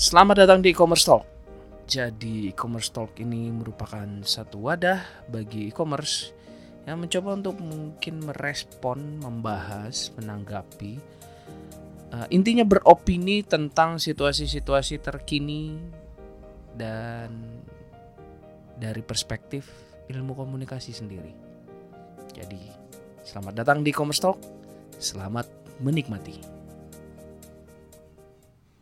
Selamat datang di e-commerce talk. Jadi e-commerce talk ini merupakan satu wadah bagi e-commerce yang mencoba untuk mungkin merespon, membahas, menanggapi uh, intinya beropini tentang situasi-situasi terkini dan dari perspektif ilmu komunikasi sendiri. Jadi, selamat datang di e-commerce talk. Selamat menikmati.